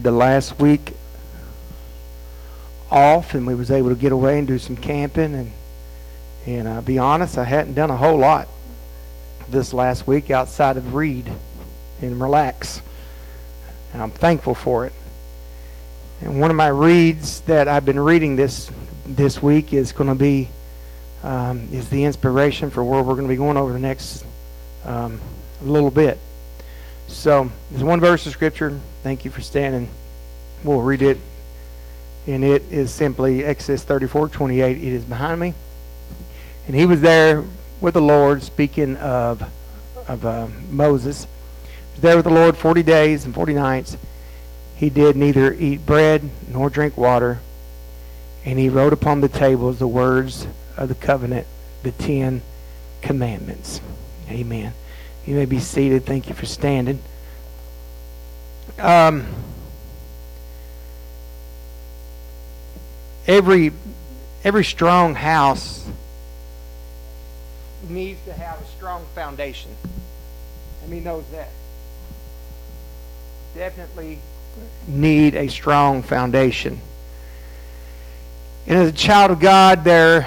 had the last week off, and we was able to get away and do some camping. And and I'll be honest, I hadn't done a whole lot this last week outside of read and relax. And I'm thankful for it. And one of my reads that I've been reading this this week is going to be um, is the inspiration for where we're going to be going over the next um, little bit. So there's one verse of scripture. Thank you for standing. We'll read it, and it is simply Exodus 34:28. It is behind me, and he was there with the Lord, speaking of of uh, Moses. There with the Lord 40 days and 40 nights. He did neither eat bread nor drink water, and he wrote upon the tables the words of the covenant, the Ten Commandments. Amen. You may be seated. Thank you for standing. Um, every every strong house needs to have a strong foundation. I mean, knows that. Definitely need a strong foundation. And as a child of God, there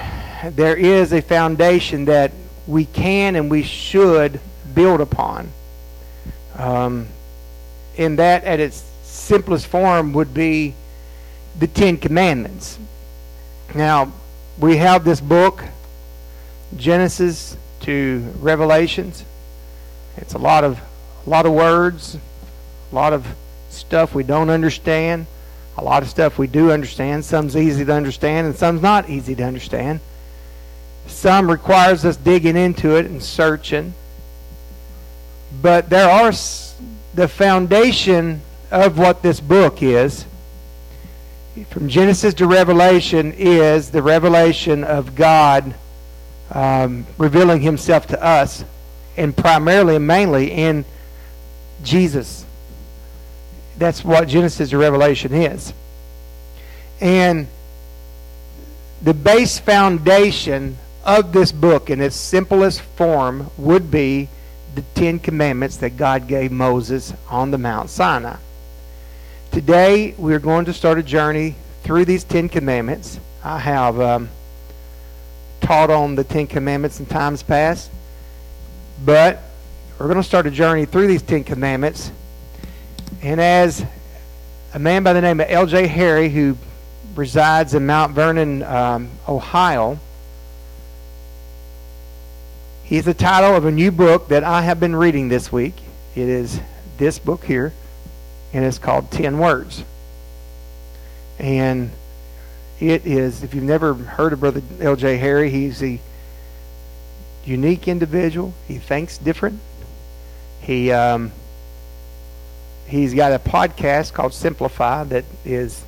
there is a foundation that we can and we should build upon. Um, and that, at its simplest form, would be the Ten Commandments. Now, we have this book, Genesis to Revelations. It's a lot of a lot of words, a lot of stuff we don't understand, a lot of stuff we do understand. Some's easy to understand, and some's not easy to understand. Some requires us digging into it and searching. But there are the foundation of what this book is. From Genesis to Revelation is the revelation of God um, revealing Himself to us, and primarily and mainly in Jesus. That's what Genesis to Revelation is. And the base foundation of this book in its simplest form would be the Ten Commandments that God gave Moses on the Mount Sinai. Today, we're going to start a journey through these Ten Commandments. I have um, taught on the Ten Commandments in times past, but we're going to start a journey through these Ten Commandments. And as a man by the name of L.J. Harry, who resides in Mount Vernon, um, Ohio, He's the title of a new book that I have been reading this week. It is this book here, and it's called Ten Words. And it is, if you've never heard of Brother L.J. Harry, he's a unique individual. He thinks different. He um, he's got a podcast called Simplify that is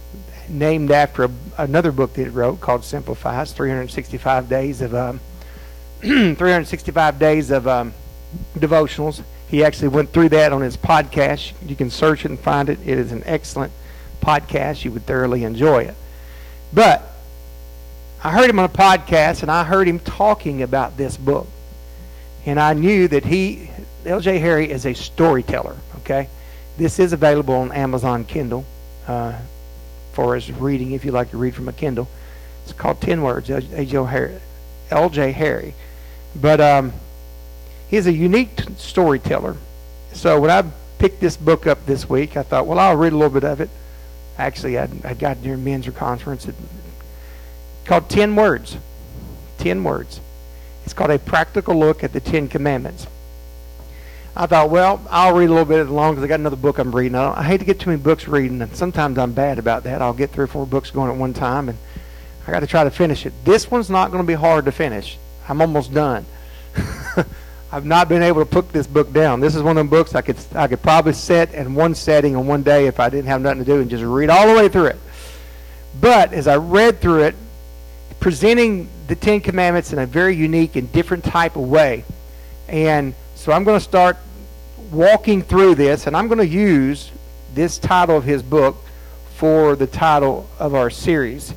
named after a, another book that he wrote called Simplify. It's 365 days of um, 365 days of um, devotionals. He actually went through that on his podcast. You can search it and find it. It is an excellent podcast. You would thoroughly enjoy it. But I heard him on a podcast, and I heard him talking about this book. And I knew that he, L.J. Harry, is a storyteller. Okay, this is available on Amazon Kindle uh, for his reading if you like to read from a Kindle. It's called Ten Words. L.J. Harry. But um, he's a unique t- storyteller. So when I picked this book up this week, I thought, well, I'll read a little bit of it. Actually, I, got near men's conference. It, called Ten Words. Ten Words. It's called A Practical Look at the Ten Commandments. I thought, well, I'll read a little bit as long because I got another book I'm reading. I, I, hate to get too many books reading, and sometimes I'm bad about that. I'll get three or four books going at one time, and I got to try to finish it. This one's not going to be hard to finish. I'm almost done. I've not been able to put this book down. This is one of the books I could I could probably sit in one setting on one day if I didn't have nothing to do and just read all the way through it. But as I read through it, presenting the Ten Commandments in a very unique and different type of way. And so I'm going to start walking through this, and I'm going to use this title of his book for the title of our series.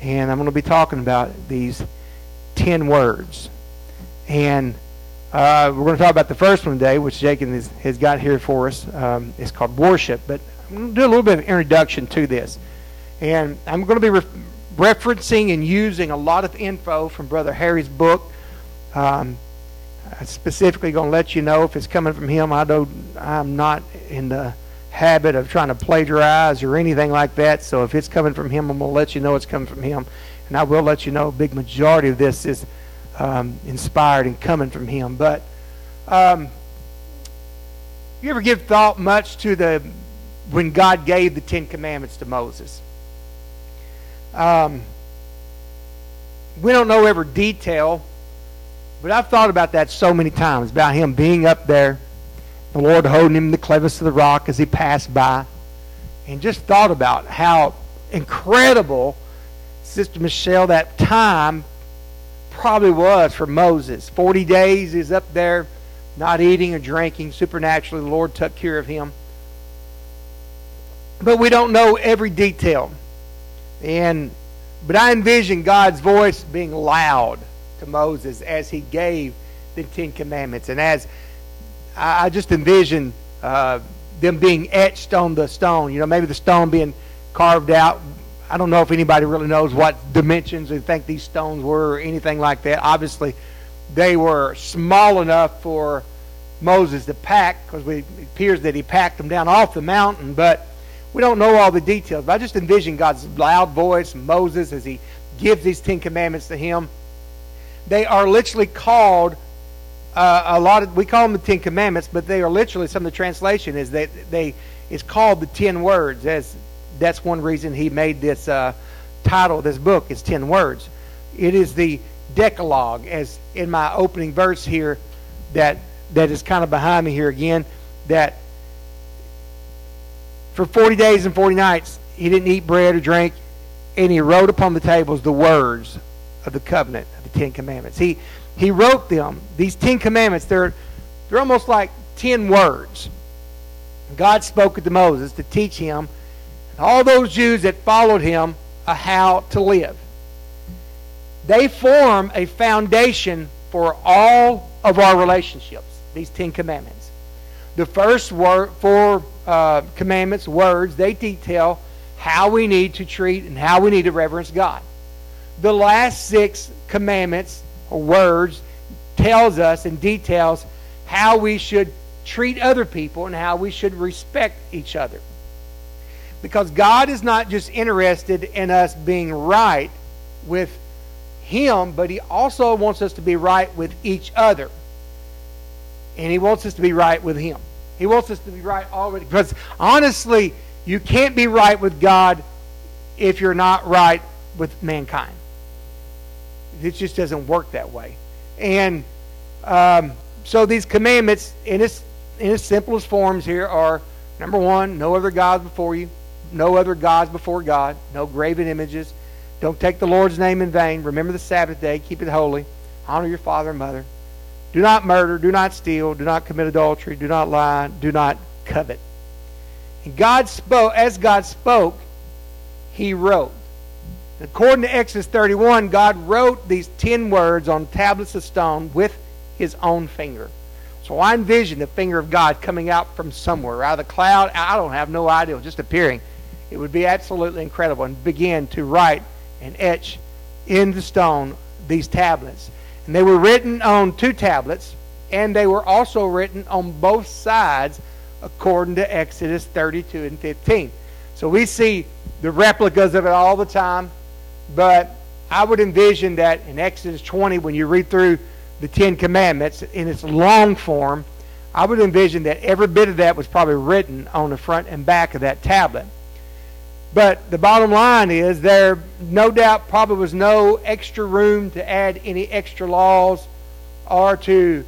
And I'm going to be talking about these 10 words. And uh, we're going to talk about the first one today, which Jacob has, has got here for us. Um, it's called worship. But I'm going to do a little bit of introduction to this. And I'm going to be re- referencing and using a lot of info from Brother Harry's book. Um, specifically going to let you know if it's coming from him. I don't, I'm not in the habit of trying to plagiarize or anything like that. So if it's coming from him, I'm going to let you know it's coming from him. And I will let you know a big majority of this is um, inspired and coming from him. But um, you ever give thought much to the when God gave the Ten Commandments to Moses? Um, we don't know every detail, but I've thought about that so many times about him being up there, the Lord holding him in the crevice of the rock as he passed by, and just thought about how incredible, Sister Michelle, that time probably was for Moses. 40 days he's up there not eating or drinking. Supernaturally, the Lord took care of him. But we don't know every detail. And but I envision God's voice being loud to Moses as he gave the Ten Commandments. And as I, I just envision uh, them being etched on the stone, you know, maybe the stone being carved out. I don't know if anybody really knows what dimensions they think these stones were or anything like that. Obviously, they were small enough for Moses to pack because it appears that he packed them down off the mountain, but we don't know all the details. But I just envision God's loud voice, Moses, as he gives these Ten Commandments to him. They are literally called uh, a lot of we call them the Ten Commandments, but they are literally some of the translation is that they it's called the Ten Words. As that's one reason he made this uh, title, this book is Ten Words. It is the Decalogue, as in my opening verse here, that that is kind of behind me here again. That for 40 days and 40 nights he didn't eat bread or drink, and he wrote upon the tables the words of the covenant of the Ten Commandments. He he wrote them. These Ten Commandments, they're they're almost like ten words. God spoke to Moses to teach him all those Jews that followed him a how to live. They form a foundation for all of our relationships, these Ten Commandments. The first word, four uh, commandments, words, they detail how we need to treat and how we need to reverence God. The last six commandments or words tells us and details how we should treat other people and how we should respect each other. Because God is not just interested in us being right with him, but He also wants us to be right with each other. And He wants us to be right with Him. He wants us to be right already. Because honestly, you can't be right with God if you're not right with mankind. It just doesn't work that way. And um, so these commandments, in its, in its simplest forms here, are number one, no other gods before you, no other gods before God, no graven images, don't take the Lord's name in vain. Remember the Sabbath day. Keep it holy. Honor your father and mother. Do not murder. Do not steal. Do not commit adultery. Do not lie. Do not covet. And God spoke, as God spoke, He wrote. According to Exodus 31, God wrote these ten words on tablets of stone with His own finger. So I envision the finger of God coming out from somewhere, out of the cloud. I don't have no idea, just appearing. It would be absolutely incredible and begin to write and etch in the stone these tablets. And they were written on two tablets, and they were also written on both sides according to Exodus 32 and 15. So we see the replicas of it all the time, but I would envision that in Exodus 20, when you read through the Ten Commandments in its long form, I would envision that every bit of that was probably written on the front and back of that tablet. But the bottom line is there no doubt probably was no extra room to add any extra laws or to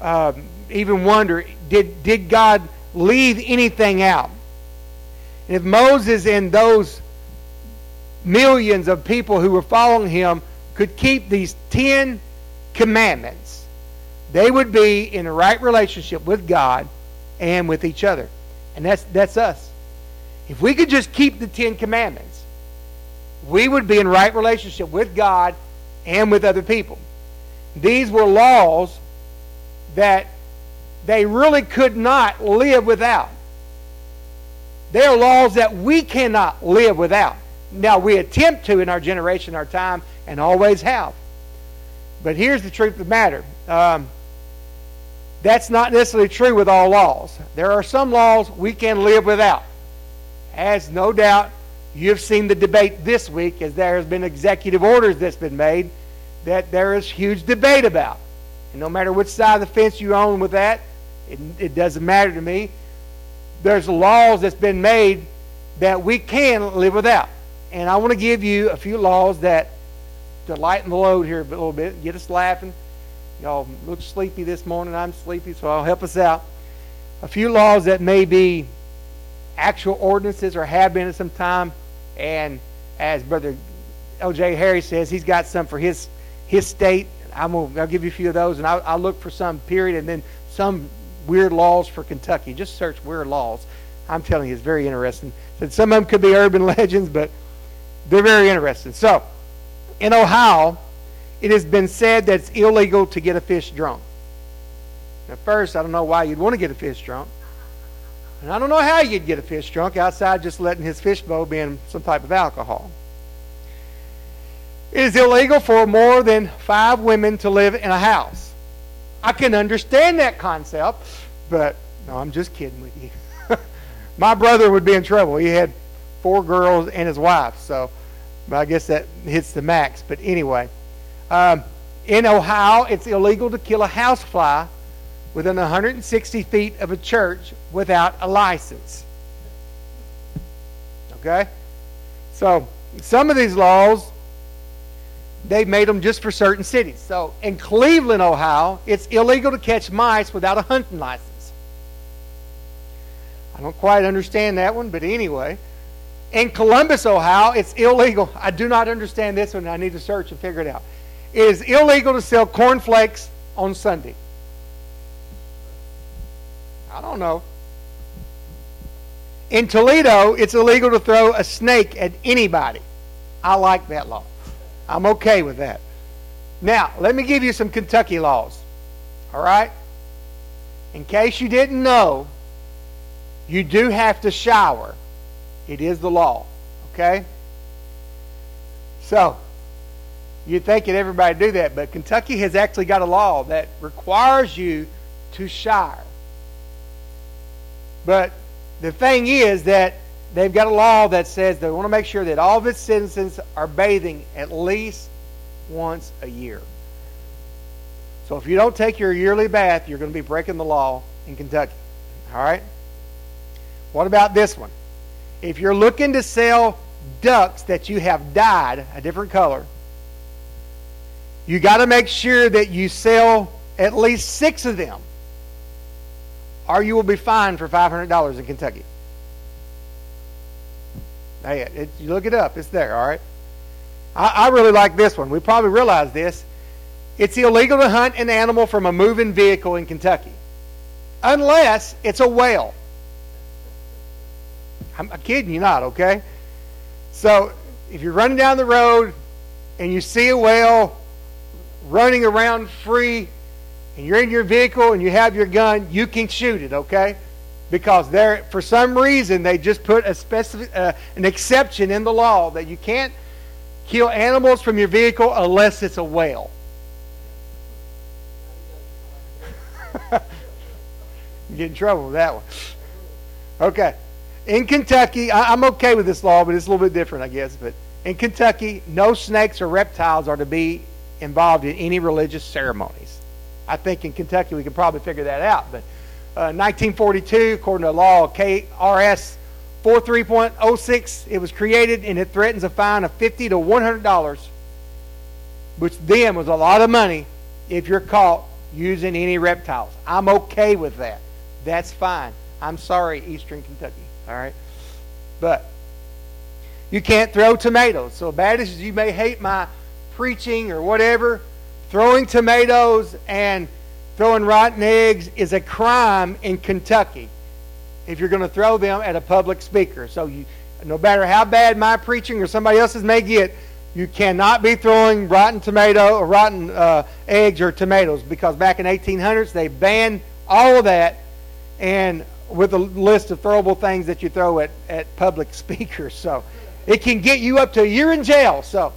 um, even wonder did, did God leave anything out? And if Moses and those millions of people who were following him could keep these ten commandments, they would be in the right relationship with God and with each other. And that's, that's us. If we could just keep the Ten Commandments, we would be in right relationship with God and with other people. These were laws that they really could not live without. They are laws that we cannot live without. Now, we attempt to in our generation, our time, and always have. But here's the truth of the matter. Um, that's not necessarily true with all laws. There are some laws we can live without. As no doubt you've seen the debate this week as there has been executive orders that's been made that there is huge debate about. And no matter which side of the fence you own with that, it, it doesn't matter to me. There's laws that's been made that we can live without. And I want to give you a few laws that to lighten the load here a little bit, get us laughing. Y'all look sleepy this morning. I'm sleepy, so I'll help us out. A few laws that may be actual ordinances or have been at some time. And as Brother L.J. Harry says, he's got some for his his state. I'm gonna, I'll give you a few of those, and I'll, I'll look for some period, and then some weird laws for Kentucky. Just search weird laws. I'm telling you, it's very interesting. some of them could be urban legends, but they're very interesting. So, in Ohio, it has been said that it's illegal to get a fish drunk. At first, I don't know why you'd want to get a fish drunk. And I don't know how you'd get a fish drunk outside just letting his fish bowl be in some type of alcohol. It is illegal for more than five women to live in a house. I can understand that concept, but no, I'm just kidding with you. My brother would be in trouble. He had four girls and his wife, so I guess that hits the max. But anyway, um, in Ohio, it's illegal to kill a housefly within 160 feet of a church without a license. Okay? So, some of these laws, they've made them just for certain cities. So, in Cleveland, Ohio, it's illegal to catch mice without a hunting license. I don't quite understand that one, but anyway. In Columbus, Ohio, it's illegal. I do not understand this one. I need to search and figure it out. It is illegal to sell cornflakes on Sunday. I don't know. In Toledo, it's illegal to throw a snake at anybody. I like that law. I'm okay with that. Now, let me give you some Kentucky laws. All right? In case you didn't know, you do have to shower. It is the law. Okay? So, you'd think that everybody do that, but Kentucky has actually got a law that requires you to shower. But the thing is that they've got a law that says they want to make sure that all of its citizens are bathing at least once a year. So if you don't take your yearly bath, you're going to be breaking the law in Kentucky. All right? What about this one? If you're looking to sell ducks that you have dyed a different color, you got to make sure that you sell at least six of them or you will be fined for $500 in Kentucky. Hey, it, you look it up. It's there, all right? I, I really like this one. We probably realize this. It's illegal to hunt an animal from a moving vehicle in Kentucky unless it's a whale. I'm, kidding you not, okay? So if you're running down the road and you see a whale running around free and you're in your vehicle and you have your gun, you can shoot it, okay? Because there, for some reason, they just put a specific, uh, an exception in the law that you can't kill animals from your vehicle unless it's a whale. you get in trouble with that one. Okay. In Kentucky, I, I'm okay with this law, but it's a little bit different, I guess. But in Kentucky, no snakes or reptiles are to be involved in any religious ceremonies. I think in Kentucky we can probably figure that out. But uh, 1942, according to law KRS 43.06, it was created and it threatens a fine of 50 to 100 dollars, which then was a lot of money if you're caught using any reptiles. I'm okay with that. That's fine. I'm sorry, Eastern Kentucky. All right, but you can't throw tomatoes. So bad as you may hate my preaching or whatever, Throwing tomatoes and throwing rotten eggs is a crime in Kentucky if you're going to throw them at a public speaker. So you, no matter how bad my preaching or somebody else's may get, you cannot be throwing rotten tomato or rotten uh, eggs or tomatoes because back in 1800s they banned all of that. And with a list of throwable things that you throw at, at public speakers. So it can get you up to a year in jail. So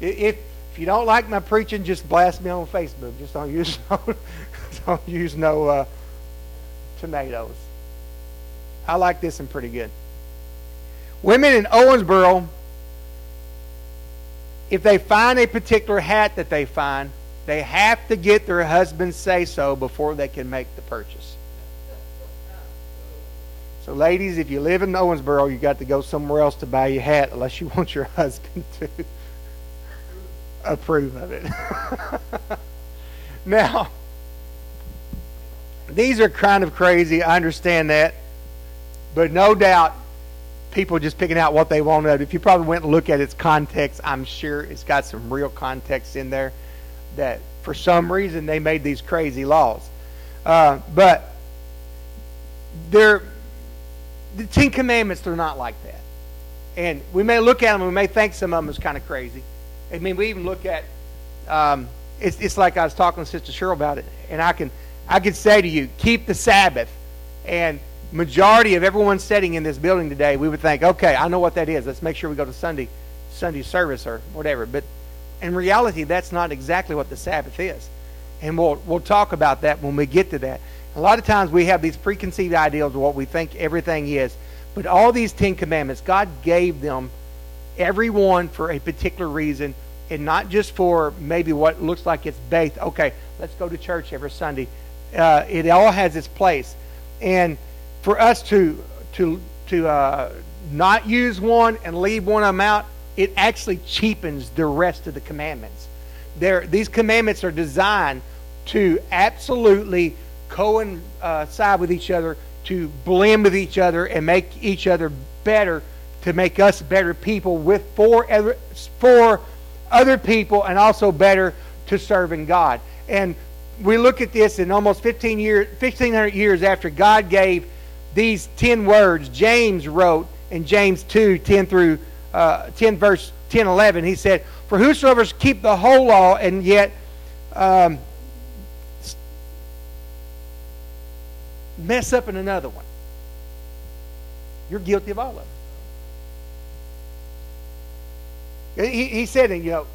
if, if you don't like my preaching, just blast me on Facebook. Just don't use no, don't use no uh, tomatoes. I like this one pretty good. Women in Owensboro, if they find a particular hat that they find, they have to get their husband say so before they can make the purchase. So, ladies, if you live in Owensboro, you got to go somewhere else to buy your hat unless you want your husband to approve of it. now, these are kind of crazy. I understand that. But no doubt, people just picking out what they want If you probably went and looked at its context, I'm sure it's got some real context in there that for some reason they made these crazy laws. Uh, but they're the Ten Commandments, they're not like that. And we may look at them and we may think some of them is kind of crazy. I mean, we even look at um, it's, it's like I was talking to Sister Cheryl about it, and I can I can say to you, keep the Sabbath, and majority of everyone sitting in this building today, we would think, okay, I know what that is. Let's make sure we go to Sunday Sunday service or whatever. But in reality, that's not exactly what the Sabbath is, and we'll we'll talk about that when we get to that. A lot of times we have these preconceived ideals of what we think everything is. But all these Ten Commandments, God gave them every one for a particular reason and not just for maybe what looks like it's based. Okay, let's go to church every Sunday. Uh, it all has its place. And for us to, to, to uh, not use one and leave one of them out, it actually cheapens the rest of the commandments. They're, these commandments are designed to absolutely coincide with each other, to blend with each other, and make each other better, to make us better people with for other, for other people, and also better to serving God. And we look at this in almost 15 years, 1500 years after God gave these 10 words, James wrote in James 2, 10 through uh, 10 verse 10, 11, he said, For whosoever keep the whole law and yet um, mess up in another one, you're guilty of all of them. He, he said, you know,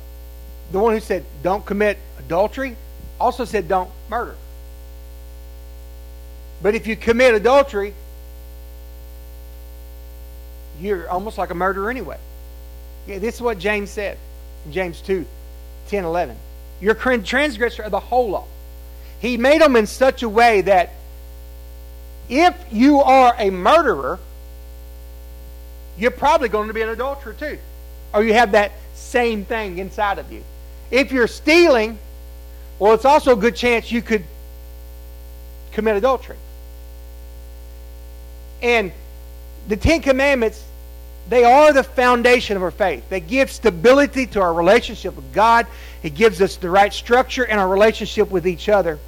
the one who said, don't commit adultery, also said, don't murder. But if you commit adultery, you're almost like a murderer anyway. Yeah, this is what James said in James 2 10 11. You're transgressor of the whole law. He made them in such a way that if you are a murderer, you're probably going to be an adulterer too. Or you have that same thing inside of you. If you're stealing, well, it's also a good chance you could commit adultery. And the Ten Commandments, they are the foundation of our faith. They give stability to our relationship with God. It gives us the right structure in our relationship with each other.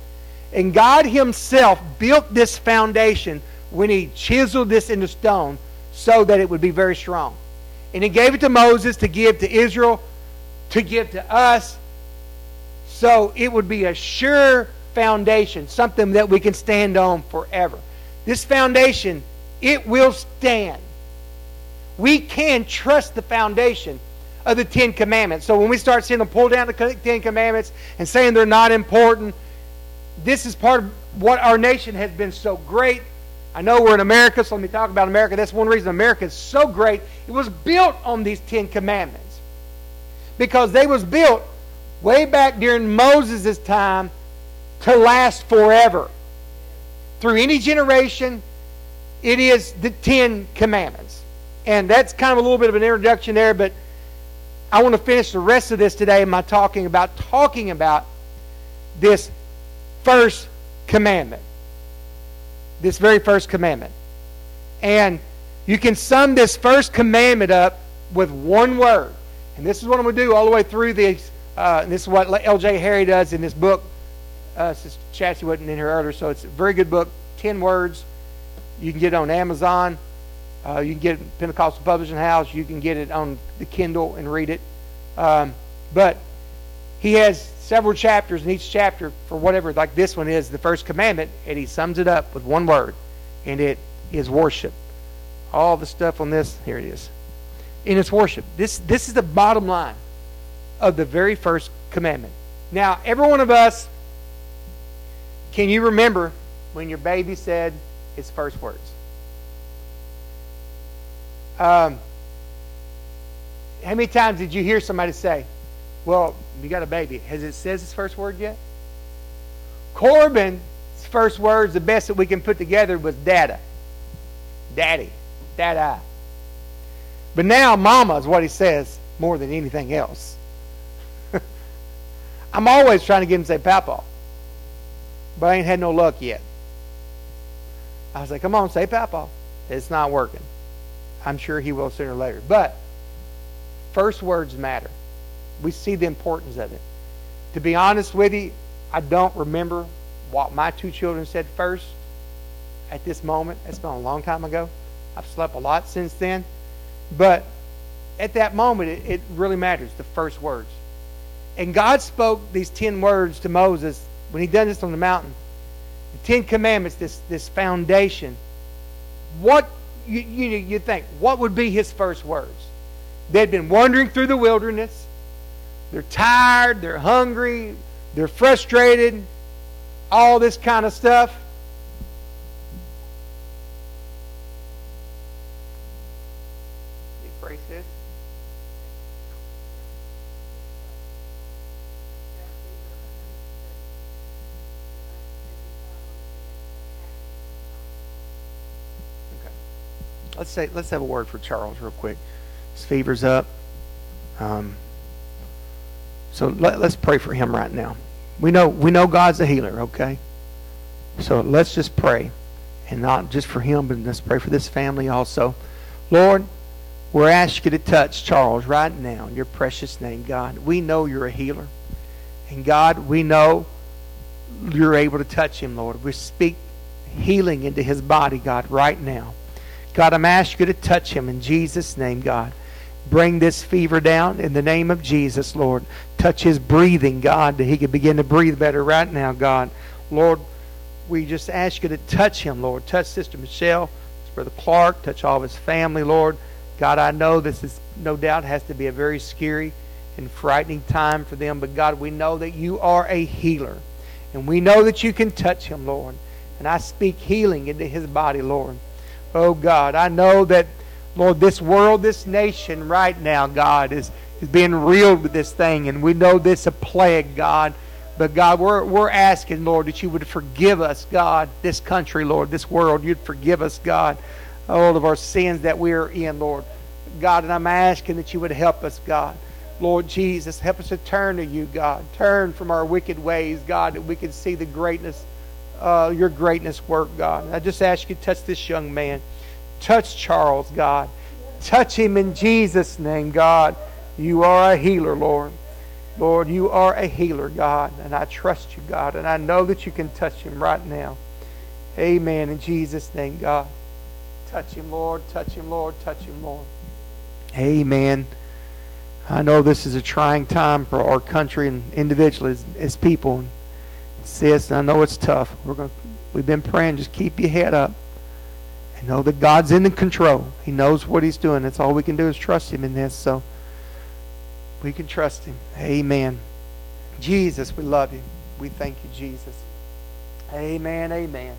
And God Himself built this foundation when He chiseled this into stone so that it would be very strong. And He gave it to Moses to give to Israel, to give to us, so it would be a sure foundation, something that we can stand on forever. This foundation, it will stand. We can trust the foundation of the Ten Commandments. So when we start seeing them pull down the Ten Commandments and saying they're not important, this is part of what our nation has been so great. I know we're in America, so let me talk about America. That's one reason America is so great. It was built on these Ten Commandments. Because they was built way back during Moses' time to last forever. Through any generation, it is the Ten Commandments. And that's kind of a little bit of an introduction there, but I want to finish the rest of this today in my talking about talking about this first commandment. This very first commandment. And you can sum this first commandment up with one word. And this is what I'm going to do all the way through these. Uh, this is what L.J. Harry does in this book. Uh, Chassie wasn't in here earlier, so it's a very good book. Ten words. You can get it on Amazon. Uh, you can get it Pentecostal Publishing House. You can get it on the Kindle and read it. Um, but he has several chapters, in each chapter, for whatever, like this one is, the first commandment, and he sums it up with one word. and it is worship. All the stuff on this, here it is. And it's worship. This, this is the bottom line of the very first commandment. Now, every one of us, can you remember when your baby said its first words? Um, how many times did you hear somebody say, Well, you got a baby. Has it says its first word yet? Corbin's first words, the best that we can put together, was dada. Daddy. Dada. But now mama is what he says more than anything else. I'm always trying to get him to say papa. But I ain't had no luck yet. I was like, come on, say papa. It's not working. I'm sure he will sooner or later. But first words matter. We see the importance of it. To be honest with you, I don't remember what my two children said first at this moment. It's been a long time ago. I've slept a lot since then. But at that moment, it, it really matters, the first words. And God spoke these ten words to Moses when he done this on the mountain. The Ten Commandments, this, this foundation. What you, you, you think, what would be his first words? They'd been wandering through the wilderness. They're tired, they're hungry, they're frustrated, all this kind of stuff. let's say let's have a word for Charles real quick. His fever's up. Um, so let, let's pray for him right now. We know we know God's a healer, okay? So let's just pray. And not just for him, but let's pray for this family also. Lord, we're asking you to touch Charles right now in your precious name, God. We know you're a healer. And God, we know you're able to touch him, Lord. We speak healing into his body, God, right now. God, I'm asking you to touch him in Jesus' name, God. Bring this fever down in the name of Jesus, Lord. Touch his breathing, God, that he could begin to breathe better right now, God. Lord, we just ask you to touch him, Lord. Touch Sister Michelle, Brother Clark, touch all of his family, Lord. God, I know this is no doubt has to be a very scary and frightening time for them, but God, we know that you are a healer. And we know that you can touch him, Lord. And I speak healing into his body, Lord. Oh God, I know that, Lord, this world, this nation right now, God, is, is being reeled with this thing, and we know this a plague, God. But God, we're, we're asking, Lord, that you would forgive us, God, this country, Lord, this world. You'd forgive us, God, all of our sins that we are in, Lord. God, and I'm asking that you would help us, God. Lord Jesus, help us to turn to you, God. Turn from our wicked ways, God, that we can see the greatness uh, your greatness work, God. I just ask you to touch this young man. Touch Charles, God. Touch him in Jesus' name, God. You are a healer, Lord. Lord, you are a healer, God. And I trust you, God. And I know that you can touch him right now. Amen. In Jesus' name, God. Touch him, Lord. Touch him, Lord. Touch him, Lord. Amen. I know this is a trying time for our country and individually as, as people sis, I know it's tough. We're going we've been praying. Just keep your head up. Know that God's in the control. He knows what he's doing. That's all we can do is trust him in this. So we can trust him. Amen. Jesus, we love you. We thank you, Jesus. Amen. Amen.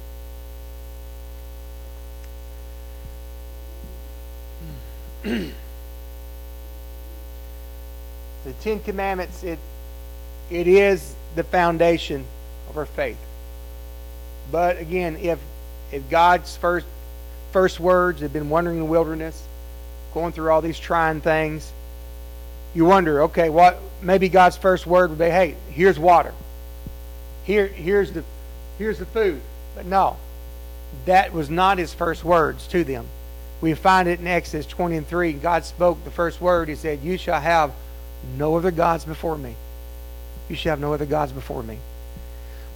the Ten Commandments, it it is the foundation of our faith. But again, if if God's first first words They've been wandering in the wilderness, going through all these trying things, you wonder, okay, what maybe God's first word would be, hey, here's water. Here here's the here's the food. But no. That was not his first words to them. We find it in Exodus 20 and 3. God spoke the first word. He said, You shall have no other gods before me. You shall have no other gods before me.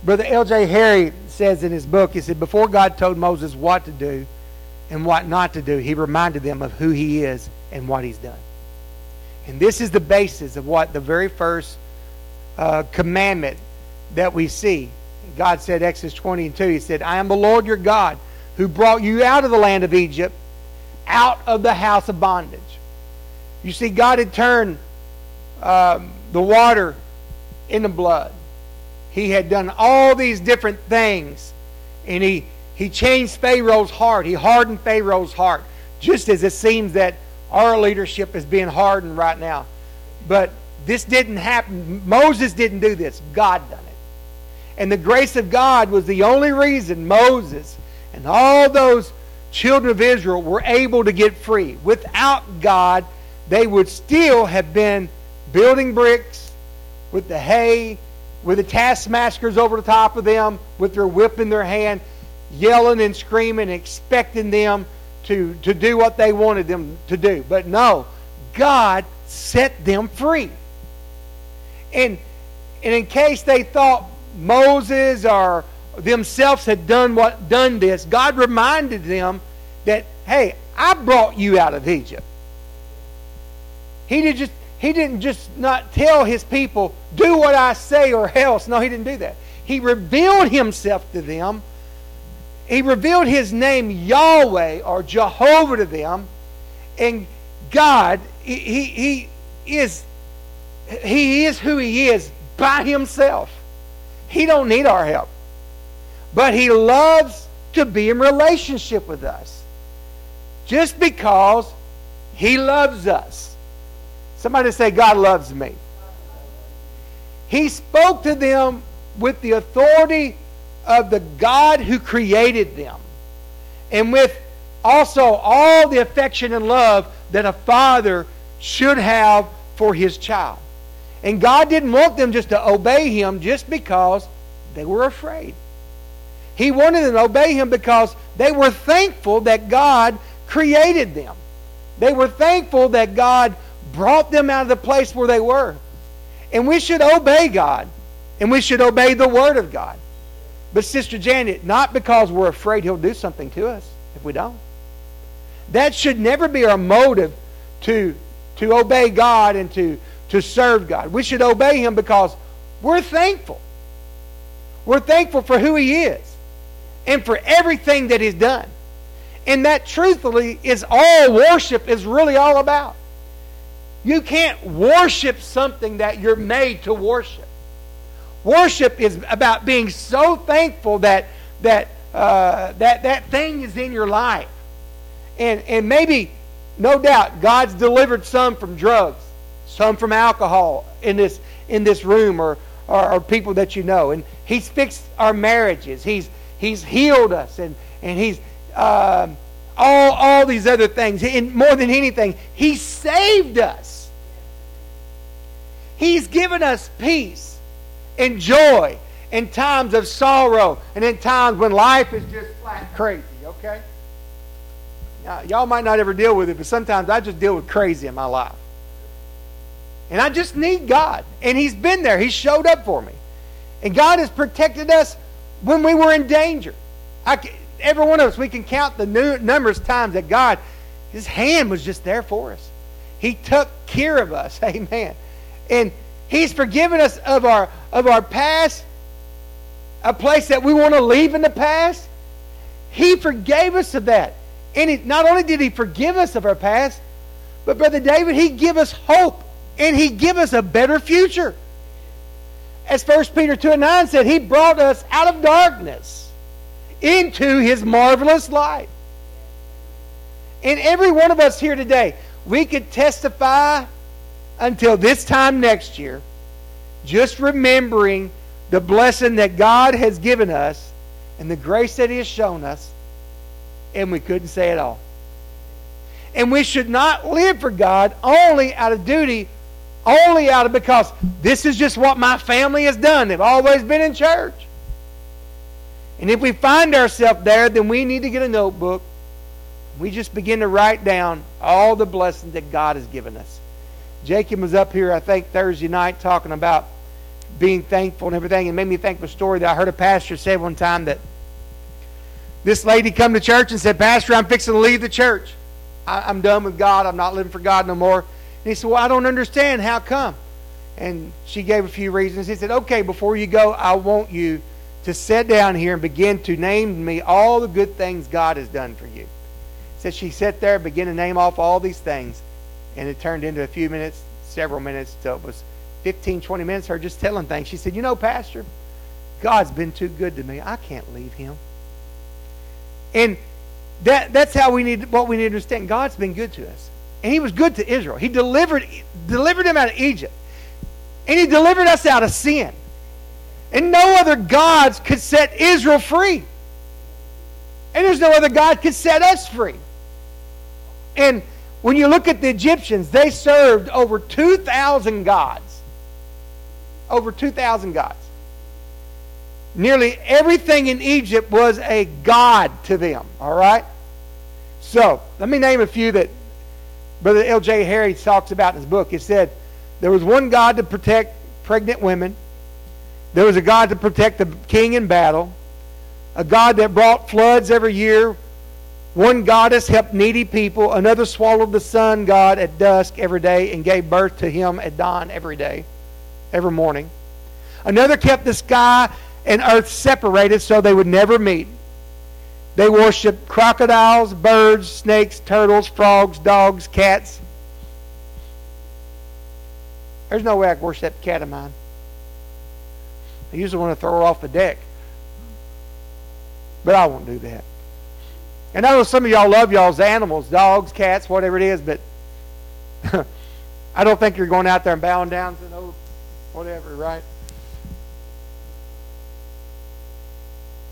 Brother L.J. Harry says in his book, he said, before God told Moses what to do and what not to do, he reminded them of who he is and what he's done. And this is the basis of what the very first uh, commandment that we see. God said, Exodus 20 and 2, he said, I am the Lord your God who brought you out of the land of Egypt, out of the house of bondage. You see, God had turned um, the water into blood. He had done all these different things, and he, he changed Pharaoh's heart. He hardened Pharaoh's heart, just as it seems that our leadership is being hardened right now. But this didn't happen. Moses didn't do this. God done it. And the grace of God was the only reason Moses and all those children of Israel were able to get free. Without God, they would still have been building bricks with the hay, with the taskmasters over the top of them, with their whip in their hand, yelling and screaming, expecting them to, to do what they wanted them to do. But no, God set them free. And, and in case they thought Moses or themselves had done what done this, God reminded them that, hey, I brought you out of Egypt. He did just he didn't just not tell his people, do what I say or else. No, he didn't do that. He revealed himself to them. He revealed his name Yahweh or Jehovah to them. And God, he, he, is he is who he is by himself. He don't need our help. But he loves to be in relationship with us. Just because he loves us. Somebody say, God loves me. He spoke to them with the authority of the God who created them. And with also all the affection and love that a father should have for his child. And God didn't want them just to obey Him just because they were afraid. He wanted them to obey Him because they were thankful that God created them. They were thankful that God brought them out of the place where they were. And we should obey God. And we should obey the Word of God. But, Sister Janet, not because we're afraid He'll do something to us if we don't. That should never be our motive to, to obey God and to to serve God. We should obey Him because we're thankful. We're thankful for who He is and for everything that He's done. And that, truthfully, is all worship is really all about. You can't worship something that you're made to worship. Worship is about being so thankful that that uh, that that thing is in your life, and and maybe, no doubt, God's delivered some from drugs some from alcohol in this in this room or, or, or people that you know. And He's fixed our marriages. He's He's healed us and and He's uh, all all these other things. And more than anything, He saved us. He's given us peace and joy in times of sorrow and in times when life is just flat crazy. Okay. Now, y'all might not ever deal with it, but sometimes I just deal with crazy in my life. And I just need God. And He's been there. He showed up for me. And God has protected us when we were in danger. I, every one of us, we can count the numerous times that God, His hand was just there for us. He took care of us. Amen. And He's forgiven us of our, of our past, a place that we want to leave in the past. He forgave us of that. And he, not only did He forgive us of our past, but Brother David, He give us hope and he give us a better future. As 1 Peter 2 and 9 said, he brought us out of darkness into his marvelous light. And every one of us here today, we could testify until this time next year, just remembering the blessing that God has given us and the grace that He has shown us, and we couldn't say it all. And we should not live for God only out of duty only out of because this is just what my family has done. They've always been in church. And if we find ourselves there, then we need to get a notebook. We just begin to write down all the blessings that God has given us. Jacob was up here, I think, Thursday night talking about being thankful and everything. And made me think of a story that I heard a pastor say one time that this lady come to church and said, Pastor, I'm fixing to leave the church. I, am done with God. I'm not living for God no more. And he said, Well, I don't understand. How come? And she gave a few reasons. He said, Okay, before you go, I want you to sit down here and begin to name me all the good things God has done for you. Said she sat there and began to name off all these things, and it turned into a few minutes, several minutes, till it was 15, 20 minutes, her just telling things. She said, You know, Pastor, God's been too good to me. I can't leave him. And that, that's how we need what we need to understand. God's been good to us. And he was good to Israel. He delivered, delivered them out of Egypt. And he delivered us out of sin. And no other gods could set Israel free. And there's no other God could set us free. And when you look at the Egyptians, they served over 2,000 gods. Over 2,000 gods. Nearly everything in Egypt was a god to them. All right? So, let me name a few that Brother L.J. Harry talks about in his book. He said there was one God to protect pregnant women, there was a God to protect the king in battle, a God that brought floods every year. One goddess helped needy people. Another swallowed the sun god at dusk every day and gave birth to him at dawn every day, every morning. Another kept the sky and earth separated so they would never meet. They worshiped crocodiles, birds, snakes, turtles, frogs, dogs, cats. There's no way I can worship that cat of mine. I usually want to throw her off the deck. But I won't do that. And I know some of y'all love y'all's animals, dogs, cats, whatever it is, but I don't think you're going out there and bowing down to no whatever, right?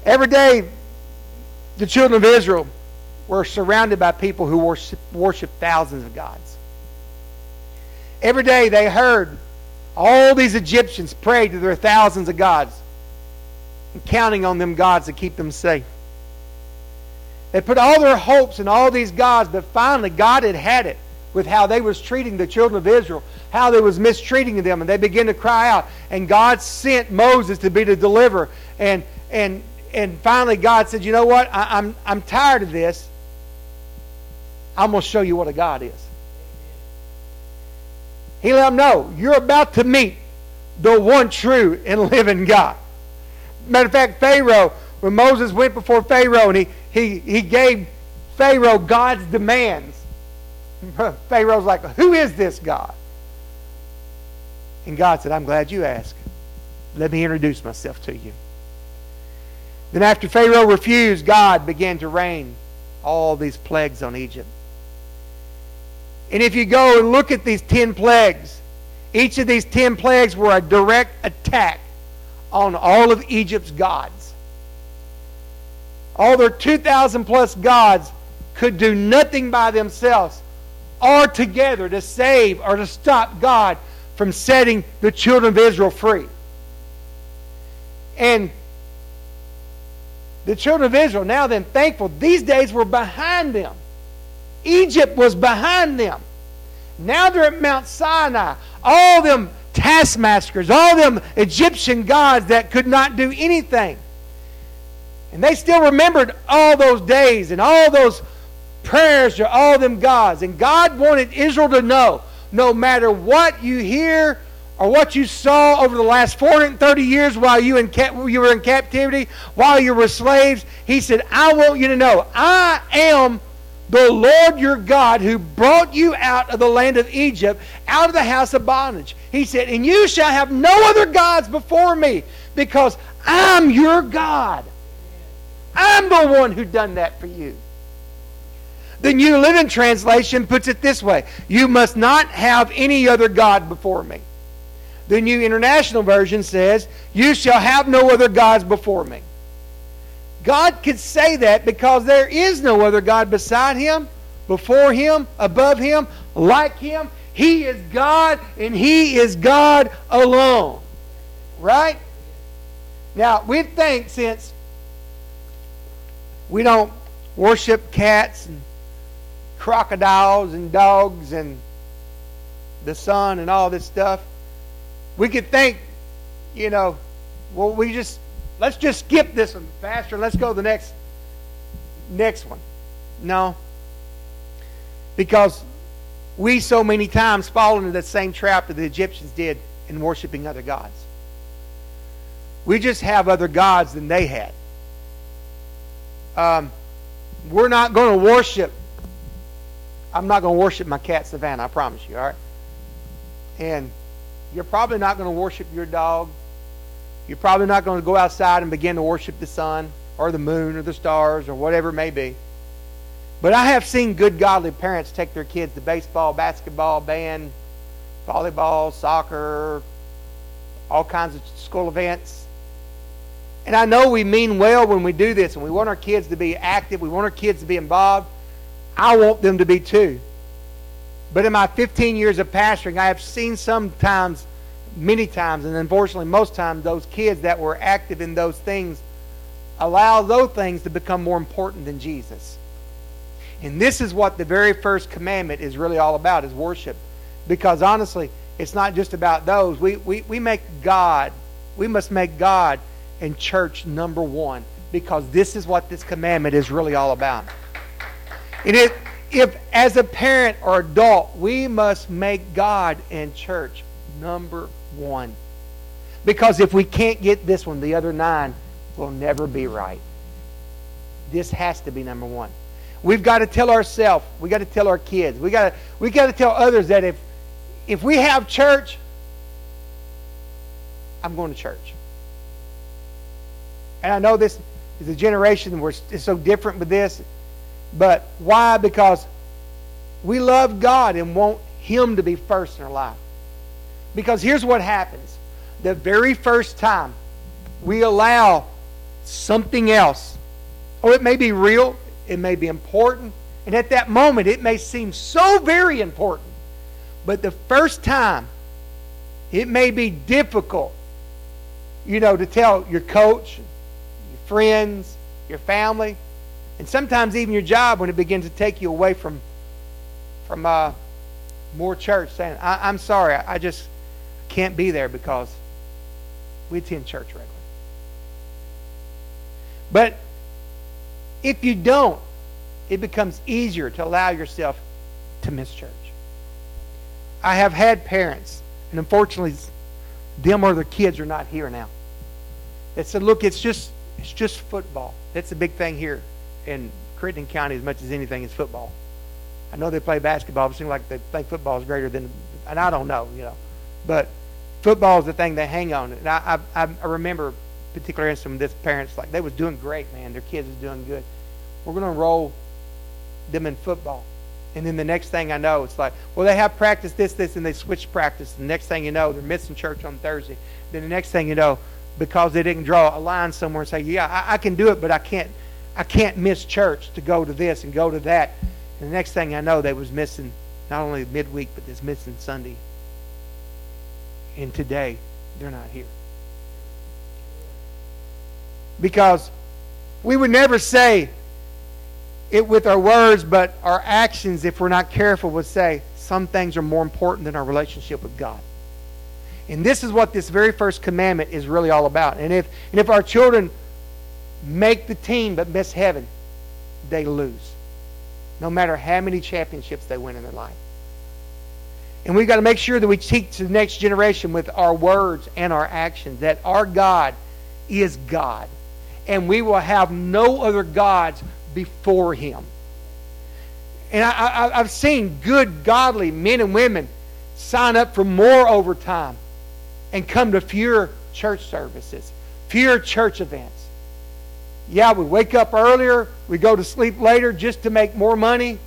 Every day the children of Israel were surrounded by people who worship, worship thousands of gods. Every day they heard all these Egyptians pray to their thousands of gods and counting on them gods to keep them safe. They put all their hopes in all these gods, but finally God had had it with how they was treating the children of Israel, how they was mistreating them, and they began to cry out. And God sent Moses to be the deliverer. And and and finally God said, you know what? I, I'm, I'm tired of this. I'm going to show you what a God is. He let them know, you're about to meet the one true and living God. Matter of fact, Pharaoh, when Moses went before Pharaoh and he, he, he gave Pharaoh God's demands, Pharaoh's like, who is this God? And God said, I'm glad you asked. Let me introduce myself to you. Then, after Pharaoh refused, God began to rain all these plagues on Egypt. And if you go and look at these 10 plagues, each of these 10 plagues were a direct attack on all of Egypt's gods. All their 2,000 plus gods could do nothing by themselves or together to save or to stop God from setting the children of Israel free. And the children of Israel, now then thankful, these days were behind them. Egypt was behind them. Now they're at Mount Sinai. All them taskmasters, all them Egyptian gods that could not do anything. And they still remembered all those days and all those prayers to all them gods. And God wanted Israel to know no matter what you hear or what you saw over the last 430 years while you, in you were in captivity, while you were slaves, he said, I want you to know, I am the Lord your God who brought you out of the land of Egypt, out of the house of bondage. He said, And you shall have no other gods before me, because I'm your God. I'm the one who done that for you. The New Living Translation puts it this way You must not have any other God before me. The New International Version says, You shall have no other gods before me. God could say that because there is no other God beside him, before him, above him, like him. He is God and he is God alone. Right? Now, we think since we don't worship cats and crocodiles and dogs and the sun and all this stuff, we could think, you know, well, we just let's just skip this one faster. Let's go to the next next one. No, because we so many times fall into that same trap that the Egyptians did in worshiping other gods. We just have other gods than they had. Um, we're not going to worship. I'm not going to worship my cat Savannah. I promise you. All right. And you're probably not going to worship your dog. You're probably not going to go outside and begin to worship the sun or the moon or the stars or whatever it may be. But I have seen good, godly parents take their kids to baseball, basketball, band, volleyball, soccer, all kinds of school events. And I know we mean well when we do this, and we want our kids to be active. We want our kids to be involved. I want them to be too. But in my 15 years of pastoring, I have seen sometimes, many times, and unfortunately most times, those kids that were active in those things allow those things to become more important than Jesus. And this is what the very first commandment is really all about, is worship. Because honestly, it's not just about those. We, we, we make God, we must make God and church number one. Because this is what this commandment is really all about. And it, if, as a parent or adult, we must make God and church number one. Because if we can't get this one, the other nine will never be right. This has to be number one. We've got to tell ourselves, we've got to tell our kids, we got to, we got to tell others that if, if we have church, I'm going to church. And I know this is a generation where it's so different with this, but why? Because we love God and want Him to be first in our life. Because here's what happens the very first time we allow something else, or it may be real, it may be important, and at that moment it may seem so very important. But the first time, it may be difficult, you know, to tell your coach, friends, your family, and sometimes even your job when it begins to take you away from from uh, more church saying, I, am sorry, I, I just can't be there because we attend church regularly. But if you don't, it becomes easier to allow yourself to miss church. I have had parents, and unfortunately, them or their kids are not here now. That said, look, it's just it's just football. That's the big thing here in Crittenden County as much as anything is football. I know they play basketball. It seems like they think football is greater than, and I don't know, you know. But football is the thing they hang on. And I, I, I remember particular instance of this parents like they was doing great, man. Their kids was doing good. We're going to enroll them in football. And then the next thing I know, it's like, well, they have practice this, this, and they switch practice. The next thing you know, they're missing church on Thursday. Then the next thing you know, because they didn't draw a line somewhere and say, yeah, I, I can do it, but I can't, I can't miss church to go to this and go to that. And the next thing I know, they was missing not only midweek, but this missing Sunday. And today, they're not here. Because we would never say it with our words, but our actions, if we're not careful, would say some things are more important than our relationship with God. And this is what this very first commandment is really all about. And if, and if our children make the team but miss heaven, they lose. No matter how many championships they win in their life. And we've got to make sure that we teach the next generation with our words and our actions that our God is God. And we will have no other gods before him. And I, have seen good, godly men and women sign up for more overtime and come to fewer church services, fewer church events. Yeah, we wake up earlier, we go to sleep later just to make more money.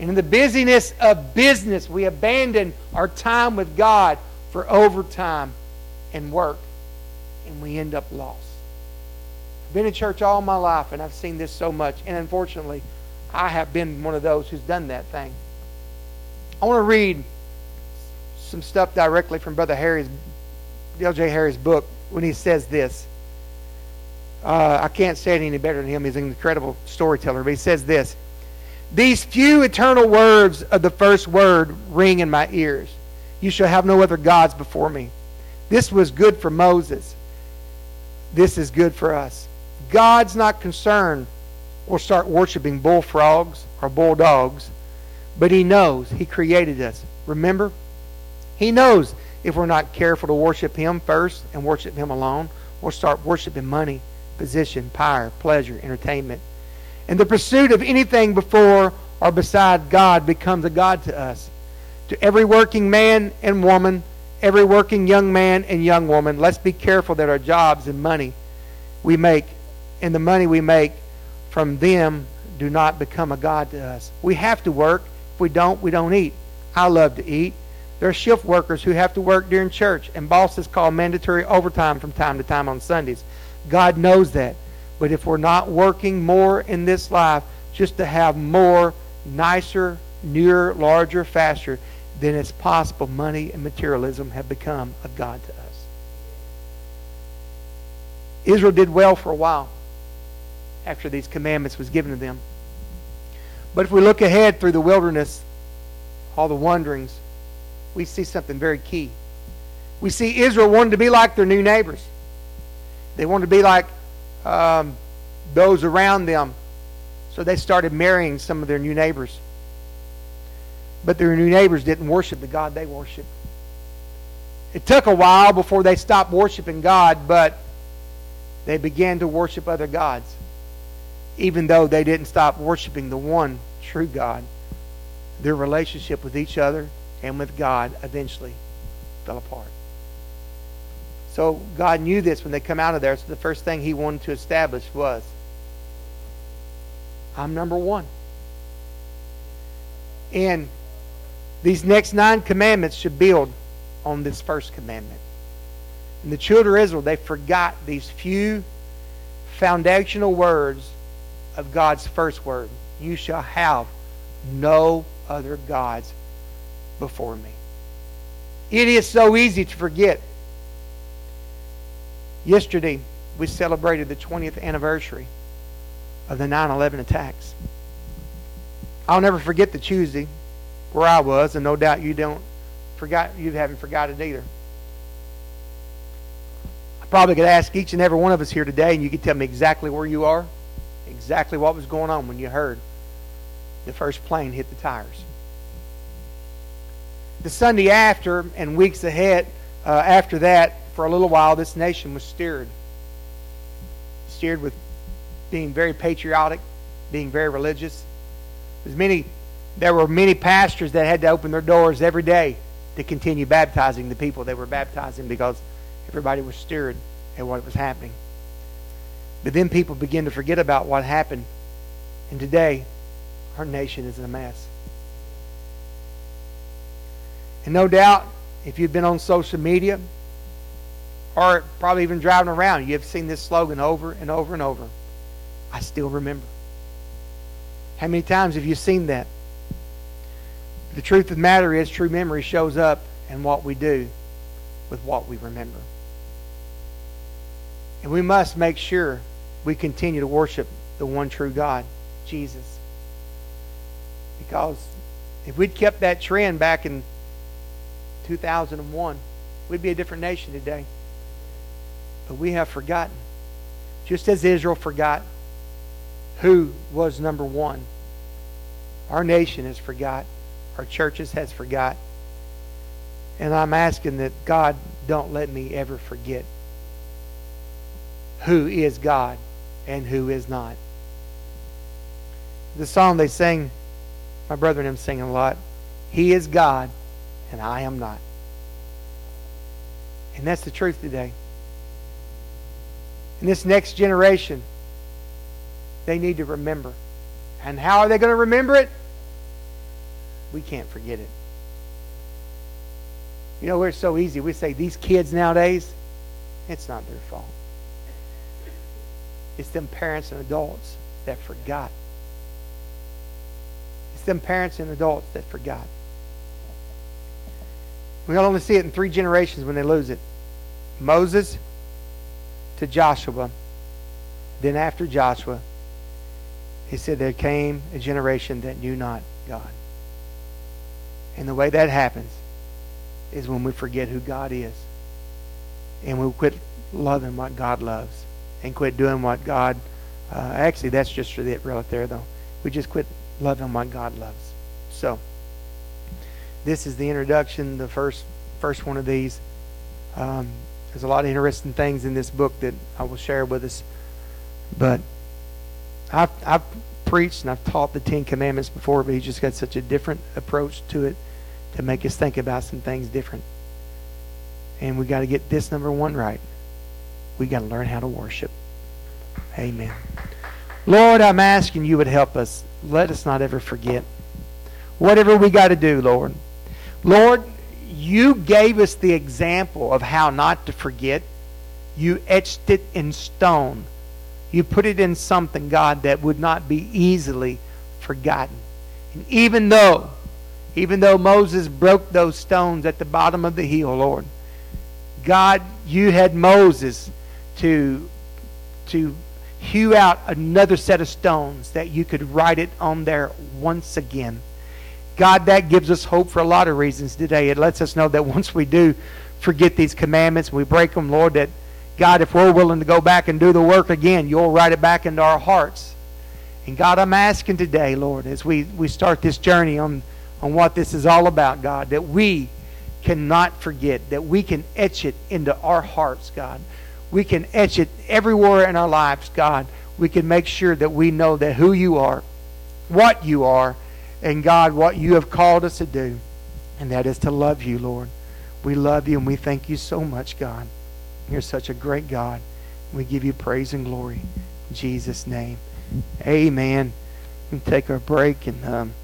And in the busyness of business, we abandon our time with God for overtime and work, and we end up lost been in church all my life and I've seen this so much. And unfortunately, I have been one of those who's done that thing. I want to read some stuff directly from Brother Harry's, L.J. Harry's book when he says this. Uh, I can't say it any better than him. He's an incredible storyteller. But he says this These few eternal words of the first word ring in my ears. You shall have no other gods before me. This was good for Moses. This is good for us. God's not concerned we'll start worshiping bullfrogs or bulldogs, but He knows He created us. Remember? He knows if we're not careful to worship Him first and worship Him alone, we'll start worshiping money, position, power, pleasure, entertainment. And the pursuit of anything before or beside God becomes a God to us. To every working man and woman, every working young man and young woman, let's be careful that our jobs and money we make and the money we make from them do not become a God to us. We have to work. If we don't, we don't eat. I love to eat. There are shift workers who have to work during church, and bosses call mandatory overtime from time to time on Sundays. God knows that. But if we're not working more in this life just to have more, nicer, newer, larger, faster, then it's possible money and materialism have become a God to us. Israel did well for a while after these commandments was given to them. But if we look ahead through the wilderness, all the wanderings, we see something very key. We see Israel wanted to be like their new neighbors. They wanted to be like um, those around them. So they started marrying some of their new neighbors. But their new neighbors didn't worship the God they worshiped. It took a while before they stopped worshiping God, but they began to worship other gods, even though they didn't stop worshiping the one true God. Their relationship with each other and with God eventually fell apart. So God knew this when they come out of there. So the first thing he wanted to establish was I'm number one. And these next nine commandments should build on this first commandment. And the children of Israel, they forgot these few foundational words of God's first word. You shall have no other gods before me. It is so easy to forget. Yesterday, we celebrated the 20th anniversary of the 9 11 attacks. I'll never forget the Tuesday where I was, and no doubt you don't forgot you haven't forgotten it either. I probably could ask each and every one of us here today, and you could tell me exactly where you are, exactly what was going on when you heard the first plane hit the tires. The Sunday after and weeks ahead uh, after that, for a little while, this nation was steered. Steered with being very patriotic, being very religious. There's many, there were many pastors that had to open their doors every day to continue baptizing the people they were baptizing because everybody was stirred at what was happening. But then people begin to forget about what happened. And today, our nation is in a mess. And no doubt, if you've been on social media, or probably even driving around, you have seen this slogan over and over and over. I still remember. How many times have you seen that? The truth of the matter is, true memory shows up in what we do with what we remember. And we must make sure we continue to worship the one true God, Jesus. Because if we'd kept that trend back in 2001, we'd be a different nation today. But we have forgotten. Just as Israel forgot who was number one. Our nation has forgot. Our churches has forgot. And I'm asking that God don't let me ever forget who is God and who is not. The song they sing, my brother and him sing a lot. He is God and I am not. And that's the truth today. And this next generation, they need to remember. And how are they going to remember it? We can't forget it. You know, we're so easy. We say, these kids nowadays, it's not their fault. It's them parents and adults that forgot. It's them parents and adults that forgot. We only see it in three generations when they lose it. Moses to Joshua. Then after Joshua, he said, There came a generation that knew not God. And the way that happens is when we forget who God is. And we quit loving what God loves. And quit doing what God. Uh, actually, that's just for the it right there, though. We just quit loving what God loves. So, this is the introduction, the first first one of these. Um, there's a lot of interesting things in this book that I will share with us. But I've, I've preached and I've taught the Ten Commandments before, but he's just got such a different approach to it to make us think about some things different. And we got to get this number one right. We got to learn how to worship. Amen. Lord, I'm asking you would help us. Let us not ever forget. Whatever we got to do, Lord. Lord, you gave us the example of how not to forget. You etched it in stone. You put it in something, God, that would not be easily forgotten. And even though, even though Moses broke those stones at the bottom of the hill, Lord, God, you had Moses to, to hew out another set of stones that you could write it on there once again. God, that gives us hope for a lot of reasons today. It lets us know that once we do forget these commandments, we break them, Lord, that God, if we're willing to go back and do the work again, you'll write it back into our hearts. And God, I'm asking today, Lord, as we, we start this journey on, on what this is all about, God, that we cannot forget, that we can etch it into our hearts, God. We can etch it everywhere in our lives, God. We can make sure that we know that who you are, what you are, and God, what you have called us to do, and that is to love you, Lord. We love you and we thank you so much, God. You're such a great God. We give you praise and glory. In Jesus' name. Amen. We take our break and. Um,